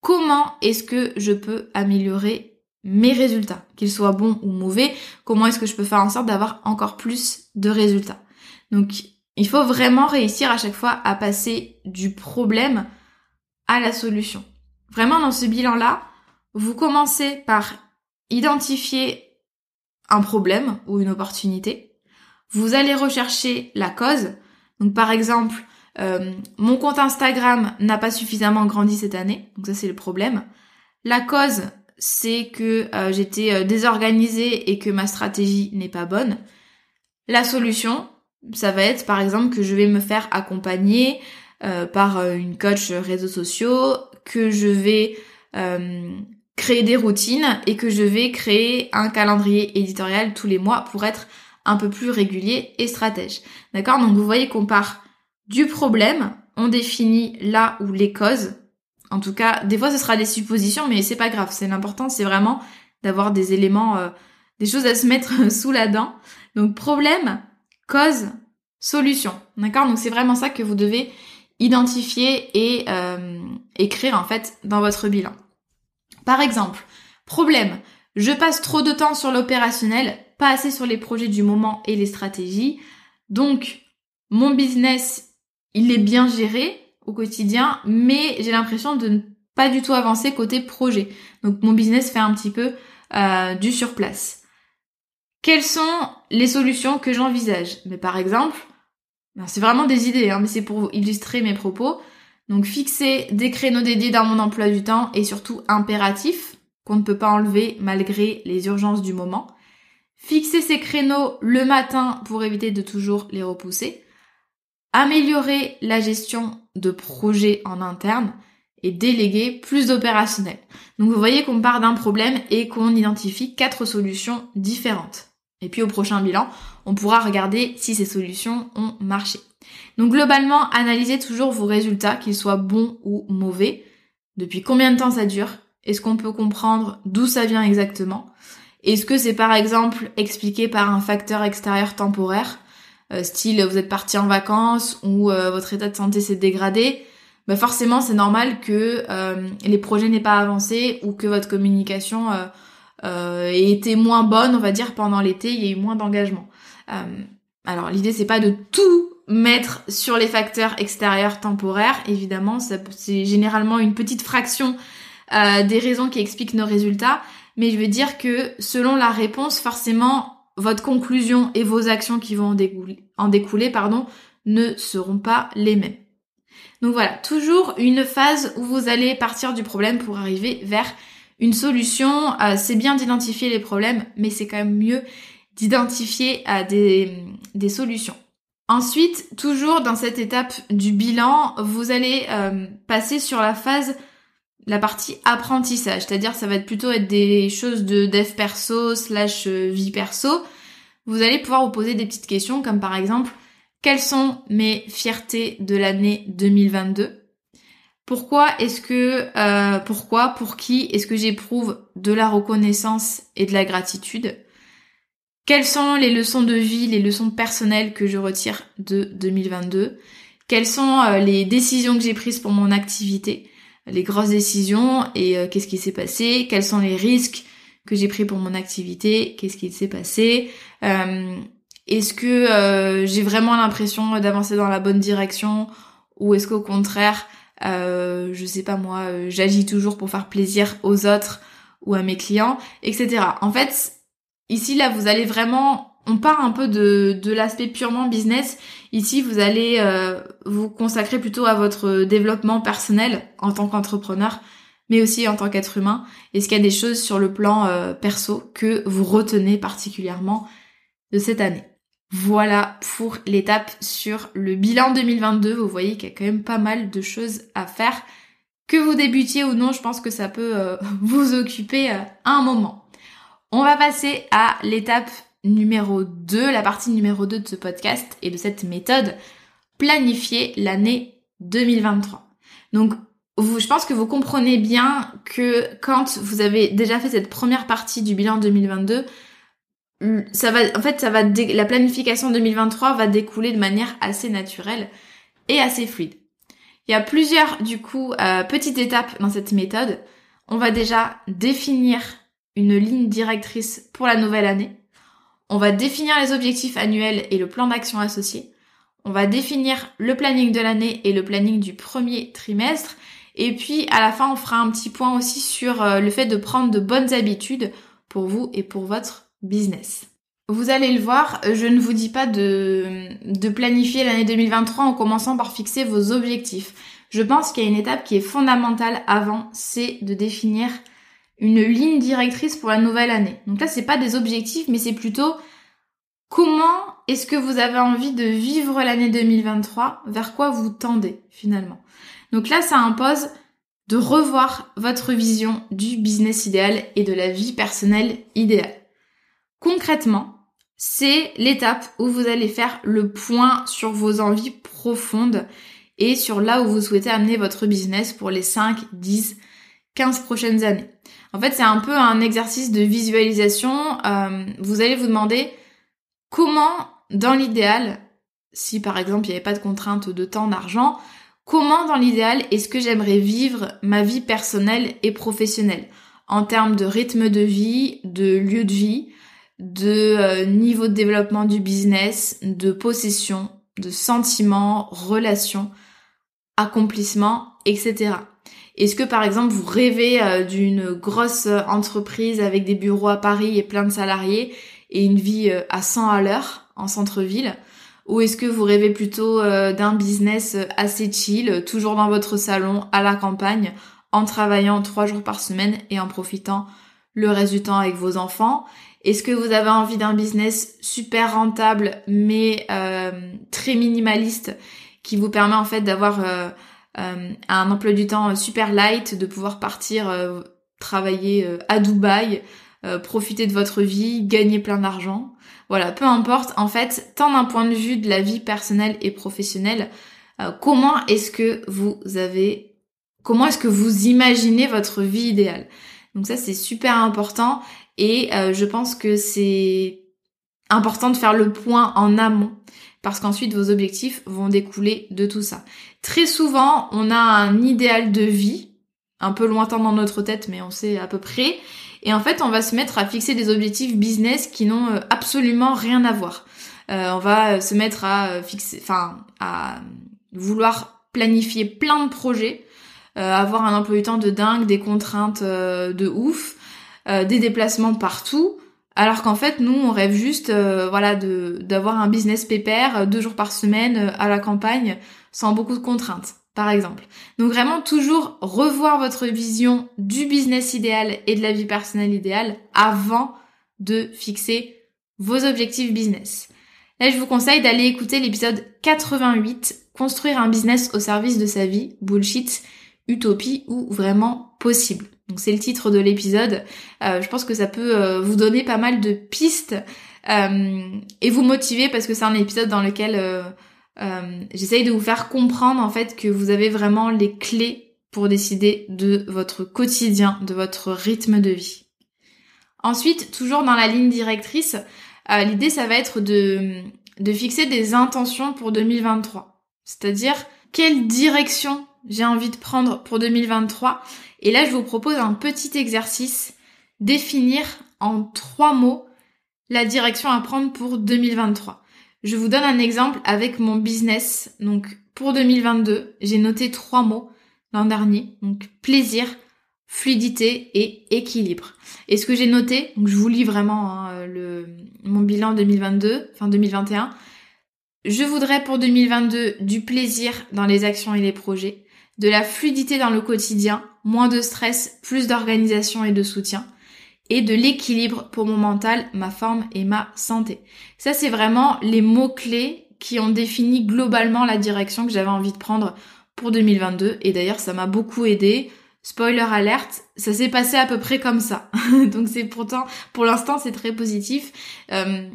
[SPEAKER 1] comment est-ce que je peux améliorer mes résultats, qu'ils soient bons ou mauvais, comment est-ce que je peux faire en sorte d'avoir encore plus de résultats. Donc il faut vraiment réussir à chaque fois à passer du problème à la solution. Vraiment dans ce bilan-là, vous commencez par identifier un problème ou une opportunité. Vous allez rechercher la cause. Donc par exemple, euh, mon compte Instagram n'a pas suffisamment grandi cette année. Donc ça c'est le problème. La cause, c'est que euh, j'étais euh, désorganisée et que ma stratégie n'est pas bonne. La solution, ça va être par exemple que je vais me faire accompagner euh, par euh, une coach réseaux sociaux, que je vais euh, créer des routines et que je vais créer un calendrier éditorial tous les mois pour être un peu plus régulier et stratège. D'accord? Donc vous voyez qu'on part du problème, on définit là où les causes. En tout cas, des fois ce sera des suppositions, mais c'est pas grave. C'est l'important, c'est vraiment d'avoir des éléments, des choses à se mettre sous la dent. Donc problème, cause, solution. D'accord? Donc c'est vraiment ça que vous devez identifier et euh, écrire en fait dans votre bilan. Par exemple, problème, je passe trop de temps sur l'opérationnel, pas assez sur les projets du moment et les stratégies. Donc mon business il est bien géré au quotidien, mais j'ai l'impression de ne pas du tout avancer côté projet. Donc mon business fait un petit peu euh, du surplace. Quelles sont les solutions que j'envisage? Mais par exemple, ben, c'est vraiment des idées, hein, mais c'est pour illustrer mes propos. Donc fixer des créneaux dédiés dans mon emploi du temps et surtout impératifs qu'on ne peut pas enlever malgré les urgences du moment. Fixer ces créneaux le matin pour éviter de toujours les repousser. Améliorer la gestion de projets en interne et déléguer plus d'opérationnel. Donc vous voyez qu'on part d'un problème et qu'on identifie quatre solutions différentes. Et puis au prochain bilan, on pourra regarder si ces solutions ont marché. Donc globalement, analysez toujours vos résultats, qu'ils soient bons ou mauvais. Depuis combien de temps ça dure? Est-ce qu'on peut comprendre d'où ça vient exactement? Est-ce que c'est par exemple expliqué par un facteur extérieur temporaire? Euh, Style vous êtes parti en vacances ou euh, votre état de santé s'est dégradé bah forcément c'est normal que euh, les projets n'aient pas avancé ou que votre communication euh, euh, ait été moins bonne, on va dire, pendant l'été, il y a eu moins d'engagement. alors l'idée c'est pas de tout mettre sur les facteurs extérieurs temporaires, évidemment, c'est généralement une petite fraction des raisons qui expliquent nos résultats, mais je veux dire que selon la réponse, forcément, votre conclusion et vos actions qui vont en découler, en découler pardon, ne seront pas les mêmes. Donc voilà, toujours une phase où vous allez partir du problème pour arriver vers une solution. Euh, c'est bien d'identifier les problèmes, mais c'est quand même mieux d'identifier euh, des, solutions. Ensuite, toujours dans cette étape du bilan, vous allez euh, passer sur la phase, la partie apprentissage, c'est-à-dire ça va être plutôt être des choses de dev perso slash vie perso. Vous allez pouvoir vous poser des petites questions comme par exemple, quelles sont mes fiertés de l'année 2022 Pourquoi est-ce que, euh, pourquoi, pour qui est-ce que j'éprouve de la reconnaissance et de la gratitude? Quelles sont les leçons de vie, les leçons personnelles que je retire de 2022 Quelles sont euh, les décisions que j'ai prises pour mon activité? Les grosses décisions et euh, qu'est-ce qui s'est passé? Quels sont les risques que j'ai pris pour mon activité? Qu'est-ce qui s'est passé? Est-ce que euh, j'ai vraiment l'impression d'avancer dans la bonne direction? Ou est-ce qu'au contraire, euh, je sais pas moi, euh, j'agis toujours pour faire plaisir aux autres ou à mes clients, etc. En fait, ici là, vous allez vraiment, on part un peu de, l'aspect purement business. Ici, vous allez euh, vous consacrer plutôt à votre développement personnel en tant qu'entrepreneur, mais aussi en tant qu'être humain. Est-ce qu'il y a des choses sur le plan perso que vous retenez particulièrement de cette année? Voilà pour l'étape sur le bilan 2022. Vous voyez qu'il y a quand même pas mal de choses à faire. Que vous débutiez ou non, je pense que ça peut euh, vous occuper euh, un moment. On va passer à l'étape numéro 2, la partie numéro 2 de ce podcast et de cette méthode, planifier l'année 2023. Donc, je pense que vous comprenez bien que quand vous avez déjà fait cette première partie du bilan 2022, ça va, en fait, ça va, la planification 2023 va découler de manière assez naturelle et assez fluide. Il y a plusieurs, du coup, euh, petites étapes dans cette méthode. On va déjà définir une ligne directrice pour la nouvelle année. On va définir les objectifs annuels et le plan d'action associé. On va définir le planning de l'année et le planning du premier trimestre. Et puis, à la fin, on fera un petit point aussi sur euh, le fait de prendre de bonnes habitudes pour vous et pour votre business. Vous allez le voir, je ne vous dis pas de, de planifier l'année 2023 en commençant par fixer vos objectifs. Je pense qu'il y a une étape qui est fondamentale avant, c'est de définir une ligne directrice pour la nouvelle année. Donc là, c'est pas des objectifs, mais c'est plutôt comment est-ce que vous avez envie de vivre l'année 2023, vers quoi vous tendez finalement. Donc là, ça impose de revoir votre vision du business idéal et de la vie personnelle idéale. Concrètement, c'est l'étape où vous allez faire le point sur vos envies profondes et sur là où vous souhaitez amener votre business pour les 5, 10, 15 prochaines années. En fait, c'est un peu un exercice de visualisation. Euh, vous allez vous demander comment, dans l'idéal, si par exemple il n'y avait pas de contrainte de temps, d'argent, comment dans l'idéal est-ce que j'aimerais vivre ma vie personnelle et professionnelle? En termes de rythme de vie, de lieu de vie, de euh, niveau de développement du business, de possession, de sentiments, relations, accomplissement, etc. Est-ce que par exemple vous rêvez euh, d'une grosse entreprise avec des bureaux à Paris et plein de salariés et une vie euh, à 100 à l'heure en centre-ville? Ou est-ce que vous rêvez plutôt d'un business assez chill, toujours dans votre salon, à la campagne, en travaillant trois jours par semaine et en profitant le reste du temps avec vos enfants? Est-ce que vous avez envie d'un business super rentable mais très minimaliste qui vous permet en fait d'avoir euh, un emploi du temps super light, de pouvoir partir euh, travailler euh, à Dubaï, profiter de votre vie, gagner plein d'argent? Voilà, peu importe, en fait, tant d'un point de vue de la vie personnelle et professionnelle, comment est-ce que vous avez, comment est-ce que vous imaginez votre vie idéale? Donc ça, c'est super important et je pense que c'est important de faire le point en amont parce qu'ensuite vos objectifs vont découler de tout ça. Très souvent, on a un idéal de vie, un peu lointain dans notre tête, mais on sait à peu près. Et en fait, on va se mettre à fixer des objectifs business qui n'ont euh, absolument rien à voir. Euh, on va se mettre à euh, fixer, enfin, à vouloir planifier plein de projets, avoir un emploi du temps de dingue, des contraintes de ouf, des déplacements partout. Alors qu'en fait, nous, on rêve juste, voilà, de d'avoir un business pépère, deux jours par semaine à la campagne, sans beaucoup de contraintes, par exemple. Donc vraiment toujours revoir votre vision du business idéal et de la vie personnelle idéale avant de fixer vos objectifs business. Là, je vous conseille d'aller écouter l'épisode 88, Construire un business au service de sa vie, bullshit, utopie ou vraiment possible. Donc c'est le titre de l'épisode. Euh, je pense que ça peut euh, vous donner pas mal de pistes euh, et vous motiver parce que c'est un épisode dans lequel j'essaye de vous faire comprendre en fait que vous avez vraiment les clés pour décider de votre quotidien, de votre rythme de vie. Ensuite, toujours dans la ligne directrice, l'idée ça va être de, de fixer des intentions pour 2023. C'est-à-dire quelle direction j'ai envie de prendre pour 2023. Et là, je vous propose un petit exercice, définir en trois mots la direction à prendre pour 2023. Je vous donne un exemple avec mon business. Donc pour 2022, j'ai noté trois mots l'an dernier. Donc plaisir, fluidité et équilibre. Et ce que j'ai noté, donc je vous lis vraiment hein, le, mon bilan 2022, enfin 2021. Je voudrais pour 2022 du plaisir dans les actions et les projets, de la fluidité dans le quotidien, moins de stress, plus d'organisation et de soutien, et de l'équilibre pour mon mental, ma forme et ma santé. Ça, c'est vraiment les mots-clés qui ont défini globalement la direction que j'avais envie de prendre pour 2022. Et d'ailleurs, ça m'a beaucoup aidé. Spoiler alerte, ça s'est passé à peu près comme ça. Donc c'est pourtant, pour l'instant, c'est très positif. Euh,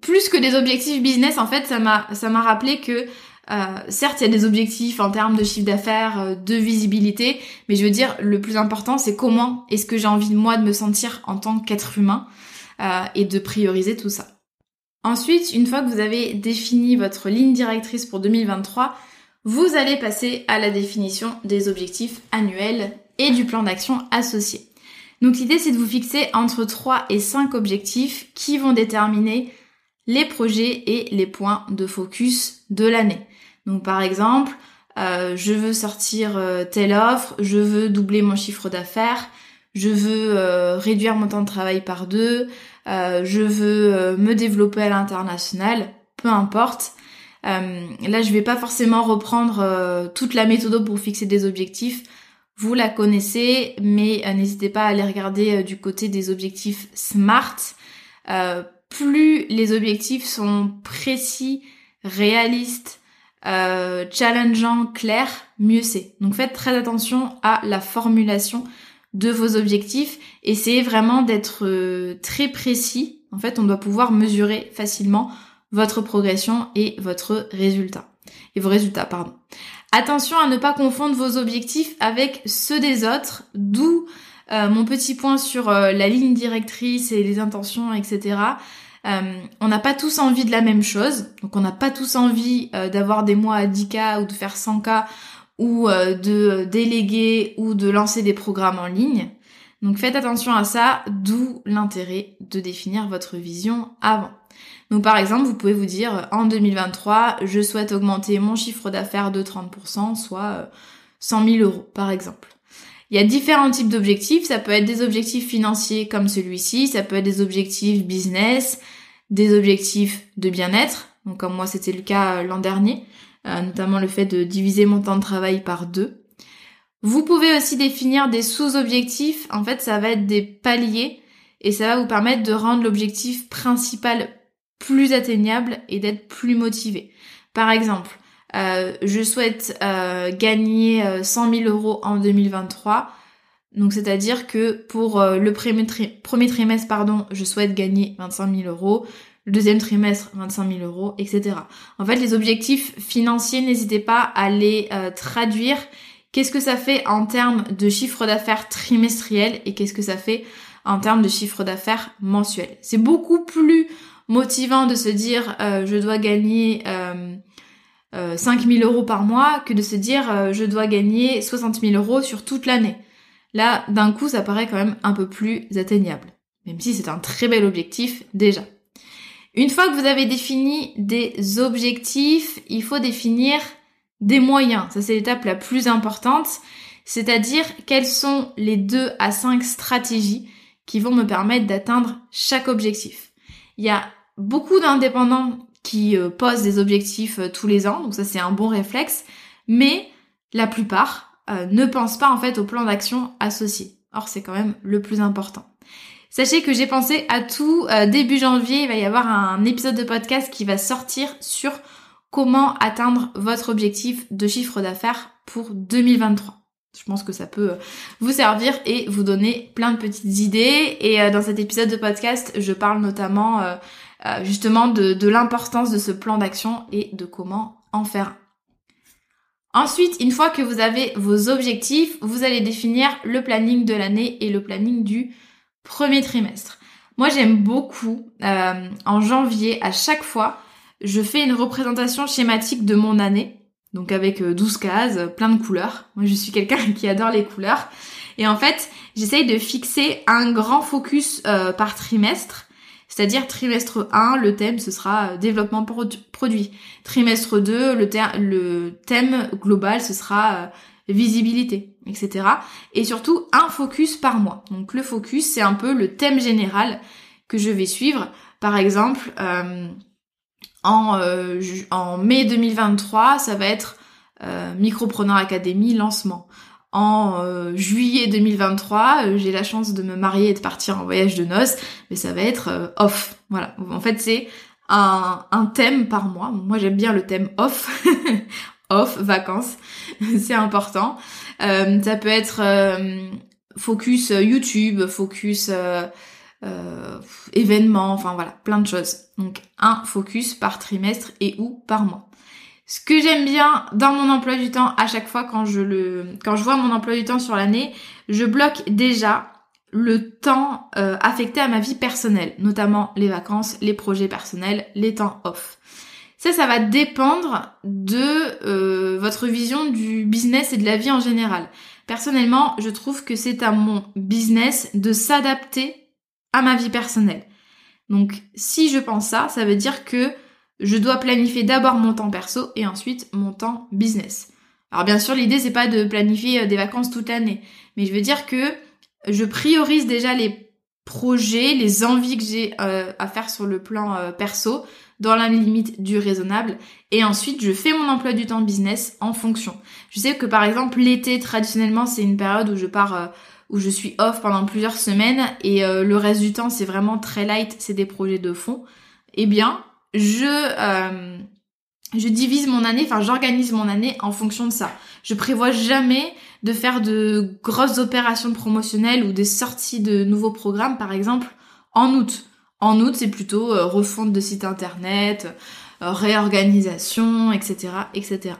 [SPEAKER 1] plus que des objectifs business, en fait, ça m'a, ça m'a rappelé que euh, certes, il y a des objectifs en termes de chiffre d'affaires, euh, de visibilité, mais je veux dire, le plus important, c'est comment est-ce que j'ai envie moi de me sentir en tant qu'être humain euh, et de prioriser tout ça. Ensuite, une fois que vous avez défini votre ligne directrice pour 2023, vous allez passer à la définition des objectifs annuels et du plan d'action associé. Donc l'idée c'est de vous fixer entre 3 et 5 objectifs qui vont déterminer les projets et les points de focus de l'année. Donc par exemple, euh, je veux sortir euh, telle offre, je veux doubler mon chiffre d'affaires, je veux euh, réduire mon temps de travail par deux, je veux me développer à l'international, peu importe. là, je vais pas forcément reprendre toute la méthode pour fixer des objectifs. Vous la connaissez, mais n'hésitez pas à aller regarder du côté des objectifs SMART. Plus les objectifs sont précis, réalistes, euh, challengeant, clair, mieux c'est. Donc faites très attention à la formulation de vos objectifs. Essayez vraiment d'être euh, très précis. En fait, on doit pouvoir mesurer facilement votre progression et votre résultat. Et vos résultats, pardon. Attention à ne pas confondre vos objectifs avec ceux des autres, d'où euh, mon petit point sur la ligne directrice et les intentions, etc. Euh, on n'a pas tous envie de la même chose, donc on n'a pas tous envie euh, d'avoir des mois à 10K ou de faire 100K ou euh, de déléguer ou de lancer des programmes en ligne. Donc faites attention à ça, d'où l'intérêt de définir votre vision avant. Donc par exemple, vous pouvez vous dire en 2023, je souhaite augmenter mon chiffre d'affaires de 30%, soit 100 000 euros par exemple. Il y a différents types d'objectifs. Ça peut être des objectifs financiers comme celui-ci, ça peut être des objectifs business, des objectifs de bien-être. Donc comme moi c'était le cas euh, l'an dernier, euh, notamment le fait de diviser mon temps de travail par deux. Vous pouvez aussi définir des sous-objectifs. En fait, ça va être des paliers et ça va vous permettre de rendre l'objectif principal plus atteignable et d'être plus motivé. Par exemple, euh, je souhaite euh, gagner 100 000 euros en 2023. Donc c'est-à-dire que pour euh, le premier, trimestre, pardon, je souhaite gagner 25 000 euros. Le deuxième trimestre, 25 000 euros, etc. En fait, les objectifs financiers, n'hésitez pas à les traduire. Qu'est-ce que ça fait en termes de chiffre d'affaires trimestriel et qu'est-ce que ça fait en termes de chiffre d'affaires mensuel? C'est beaucoup plus motivant de se dire je dois gagner euh, 5000 euros par mois que de se dire euh, je dois gagner 60 000 euros sur toute l'année. Là, d'un coup, ça paraît quand même un peu plus atteignable. Même si c'est un très bel objectif déjà. Une fois que vous avez défini des objectifs, il faut définir des moyens. Ça, c'est l'étape la plus importante. C'est-à-dire quelles sont les deux à cinq stratégies qui vont me permettre d'atteindre chaque objectif. Il y a beaucoup d'indépendants qui euh, posent des objectifs euh, tous les ans, donc ça c'est un bon réflexe, mais la plupart euh, ne pensent pas en fait au plan d'action associé. Or c'est quand même le plus important. Sachez que j'ai pensé à tout. début janvier, il va y avoir un épisode de podcast qui va sortir sur comment atteindre votre objectif de chiffre d'affaires pour 2023. Je pense que ça peut vous servir et vous donner plein de petites idées. Et dans cet épisode de podcast, je parle notamment euh, justement de, l'importance de ce plan d'action et de comment en faire Ensuite, une fois que vous avez vos objectifs, vous allez définir le planning de l'année et le planning du premier trimestre. Moi, j'aime beaucoup, euh, en janvier, à chaque fois, je fais une représentation schématique de mon année, donc avec 12 euh, cases, plein de couleurs. Moi, je suis quelqu'un qui adore les couleurs. Et en fait, j'essaye de fixer un grand focus par trimestre c'est-à-dire trimestre 1, le thème ce sera euh, développement produit. Trimestre 2, le, thème global ce sera euh, visibilité, etc. Et surtout un focus par mois. Donc le focus c'est un peu le thème général que je vais suivre. Par exemple, euh, en, en mai 2023, ça va être Micropreneur Academy lancement en euh, juillet 2023, euh, j'ai la chance de me marier et de partir en voyage de noces, mais ça va être euh, off. Voilà. En fait, c'est un, un, thème par mois. Moi, j'aime bien le thème off. off, vacances. c'est important. ça peut être focus YouTube, focus événement, enfin voilà, plein de choses. Donc, un focus par trimestre et ou par mois. Ce que j'aime bien dans mon emploi du temps, à chaque fois quand je le, quand je vois mon emploi du temps sur l'année, je bloque déjà le temps euh, affecté à ma vie personnelle, notamment les vacances, les projets personnels, les temps off. Ça, ça va dépendre de euh, votre vision du business et de la vie en général. Personnellement, je trouve que c'est à mon business de s'adapter à ma vie personnelle. Donc, si je pense ça, ça veut dire que je dois planifier d'abord mon temps perso et ensuite mon temps business. Alors bien sûr, l'idée c'est pas de planifier euh, des vacances toute l'année, mais je veux dire que je priorise déjà les projets, les envies que j'ai euh, à faire sur le plan euh, perso dans la limite du raisonnable et ensuite je fais mon emploi du temps business en fonction. Je sais que par exemple l'été traditionnellement c'est une période où je pars où je suis off pendant plusieurs semaines et le reste du temps c'est vraiment très light, c'est des projets de fond. Eh bien, je euh, je divise mon année, enfin j'organise mon année en fonction de ça. Je prévois jamais de faire de grosses opérations promotionnelles ou des sorties de nouveaux programmes, par exemple, en août. En août, c'est plutôt euh, refonte de site internet, euh, réorganisation, etc., etc.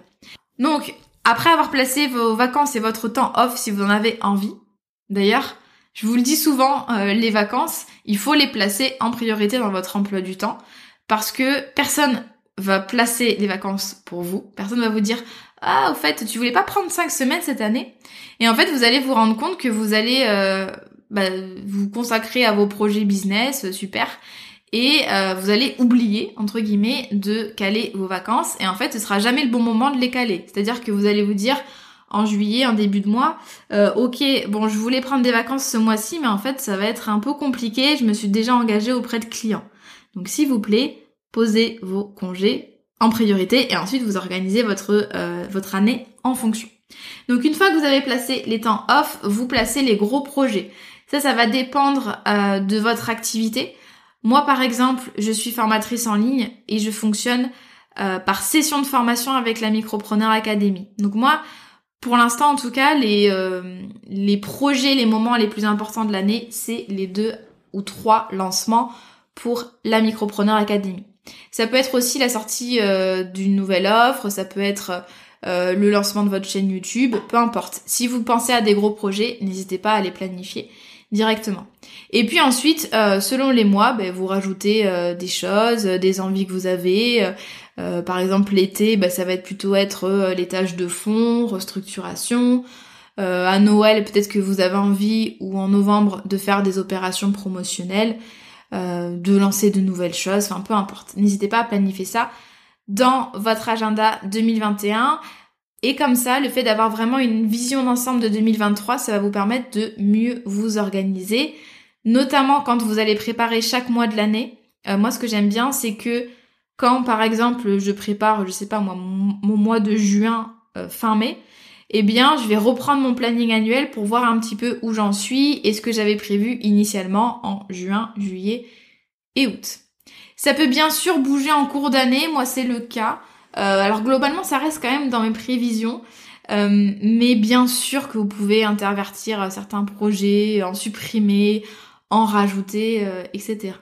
[SPEAKER 1] Donc, après avoir placé vos vacances et votre temps off, si vous en avez envie, d'ailleurs, je vous le dis souvent, les vacances, il faut les placer en priorité dans votre emploi du temps parce que personne va placer les vacances pour vous. Personne va vous dire ah au fait tu voulais pas prendre cinq semaines cette année et en fait vous allez vous rendre compte que vous allez euh, bah, vous consacrer à vos projets business euh, super et euh, vous allez oublier entre guillemets de caler vos vacances et en fait ce sera jamais le bon moment de les caler. C'est-à-dire que vous allez vous dire en juillet, en début de mois, euh, ok, bon je voulais prendre des vacances ce mois-ci mais en fait ça va être un peu compliqué, je me suis déjà engagée auprès de clients. Donc s'il vous plaît, posez vos congés en priorité et ensuite vous organisez votre, euh, votre année en fonction. Donc une fois que vous avez placé les temps off, vous placez les gros projets. Ça, ça va dépendre euh, de votre activité. Moi, par exemple, je suis formatrice en ligne et je fonctionne euh, par session de formation avec la Micropreneur Academy. Donc moi, pour l'instant, en tout cas, les, les projets, les moments les plus importants de l'année, c'est les deux ou trois lancements pour la Micropreneur Academy. Ça peut être aussi la sortie d'une nouvelle offre, ça peut être le lancement de votre chaîne YouTube, peu importe. Si vous pensez à des gros projets, n'hésitez pas à les planifier directement. Et puis ensuite, euh, selon les mois, ben, vous rajoutez euh, des choses, euh, des envies que vous avez. par exemple, l'été, ben, ça va être plutôt être les tâches de fond, restructuration. à Noël, peut-être que vous avez envie, ou en novembre, de faire des opérations promotionnelles, de lancer de nouvelles choses, enfin peu importe. N'hésitez pas à planifier ça dans votre agenda 2021. Et comme ça, le fait d'avoir vraiment une vision d'ensemble de 2023, ça va vous permettre de mieux vous organiser, notamment quand vous allez préparer chaque mois de l'année. Euh, moi, ce que j'aime bien, c'est que quand, par exemple, je prépare, je sais pas moi, mon, mois de juin euh, fin mai, eh bien, je vais reprendre mon planning annuel pour voir un petit peu où j'en suis et ce que j'avais prévu initialement en juin, juillet et août. Ça peut bien sûr bouger en cours d'année, moi c'est le cas. Euh, alors globalement, ça reste quand même dans mes prévisions. Euh, mais bien sûr que vous pouvez intervertir euh, certains projets, en supprimer, en rajouter, etc.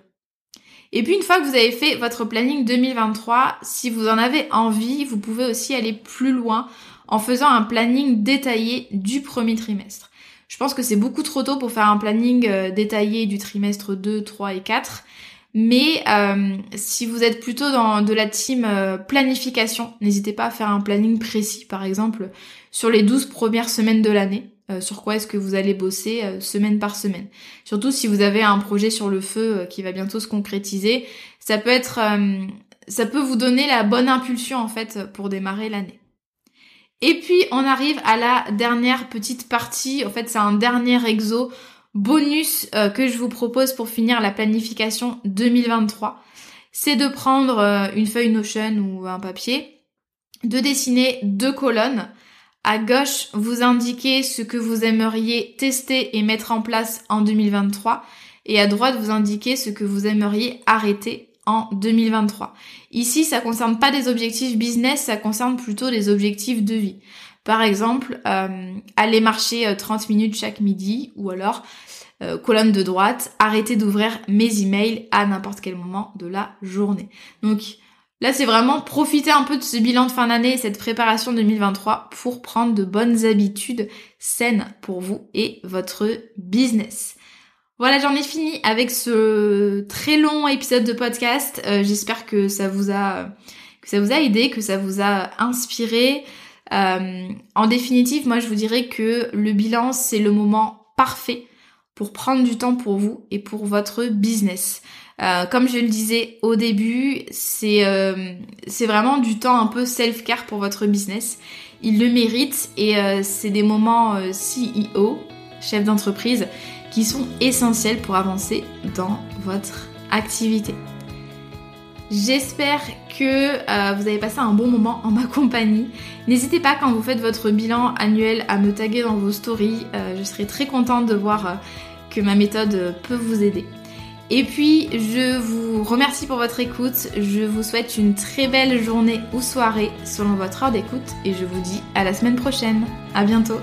[SPEAKER 1] Et puis une fois que vous avez fait votre planning 2023, si vous en avez envie, vous pouvez aussi aller plus loin en faisant un planning détaillé du premier trimestre. Je pense que c'est beaucoup trop tôt pour faire un planning détaillé du trimestre 2, 3 et 4. Mais euh, si vous êtes plutôt dans de la team euh, planification, n'hésitez pas à faire un planning précis, par exemple, sur les 12 premières semaines de l'année. Euh, sur quoi est-ce que vous allez bosser semaine par semaine. Surtout si vous avez un projet sur le feu qui va bientôt se concrétiser, ça peut être, ça peut vous donner la bonne impulsion en fait pour démarrer l'année. Et puis on arrive à la dernière petite partie. En fait, c'est un dernier exo bonus euh, que je vous propose pour finir la planification 2023, c'est de prendre euh, une feuille Notion ou un papier, de dessiner deux colonnes. À gauche, vous indiquez ce que vous aimeriez tester et mettre en place en 2023 et à droite, vous indiquez ce que vous aimeriez arrêter en 2023. Ici, ça concerne pas des objectifs business, ça concerne plutôt des objectifs de vie. Par exemple, euh, aller marcher 30 euh, minutes chaque midi ou alors euh, colonne de droite, arrêter d'ouvrir mes emails à n'importe quel moment de la journée. Donc là, c'est vraiment profiter un peu de ce bilan de fin d'année et cette préparation 2023 pour prendre de bonnes habitudes saines pour vous et votre business. Voilà, j'en ai fini avec ce très long épisode de podcast. J'espère que ça vous a que ça vous a aidé, que ça vous a inspiré. Euh, en définitive, moi je vous dirais que le bilan, c'est le moment parfait pour prendre du temps pour vous et pour votre business. Euh, comme je le disais au début, c'est euh, c'est vraiment du temps un peu self-care pour votre business. Il le mérite et c'est des moments CEO, chef d'entreprise, qui sont essentiels pour avancer dans votre activité. J'espère que euh, vous avez passé un bon moment en ma compagnie. N'hésitez pas quand vous faites votre bilan annuel à me taguer dans vos stories. Euh, je serai très contente de voir euh, que ma méthode peut vous aider. Et puis, je vous remercie pour votre écoute. Je vous souhaite une très belle journée ou soirée selon votre heure d'écoute et je vous dis à la semaine prochaine. À bientôt.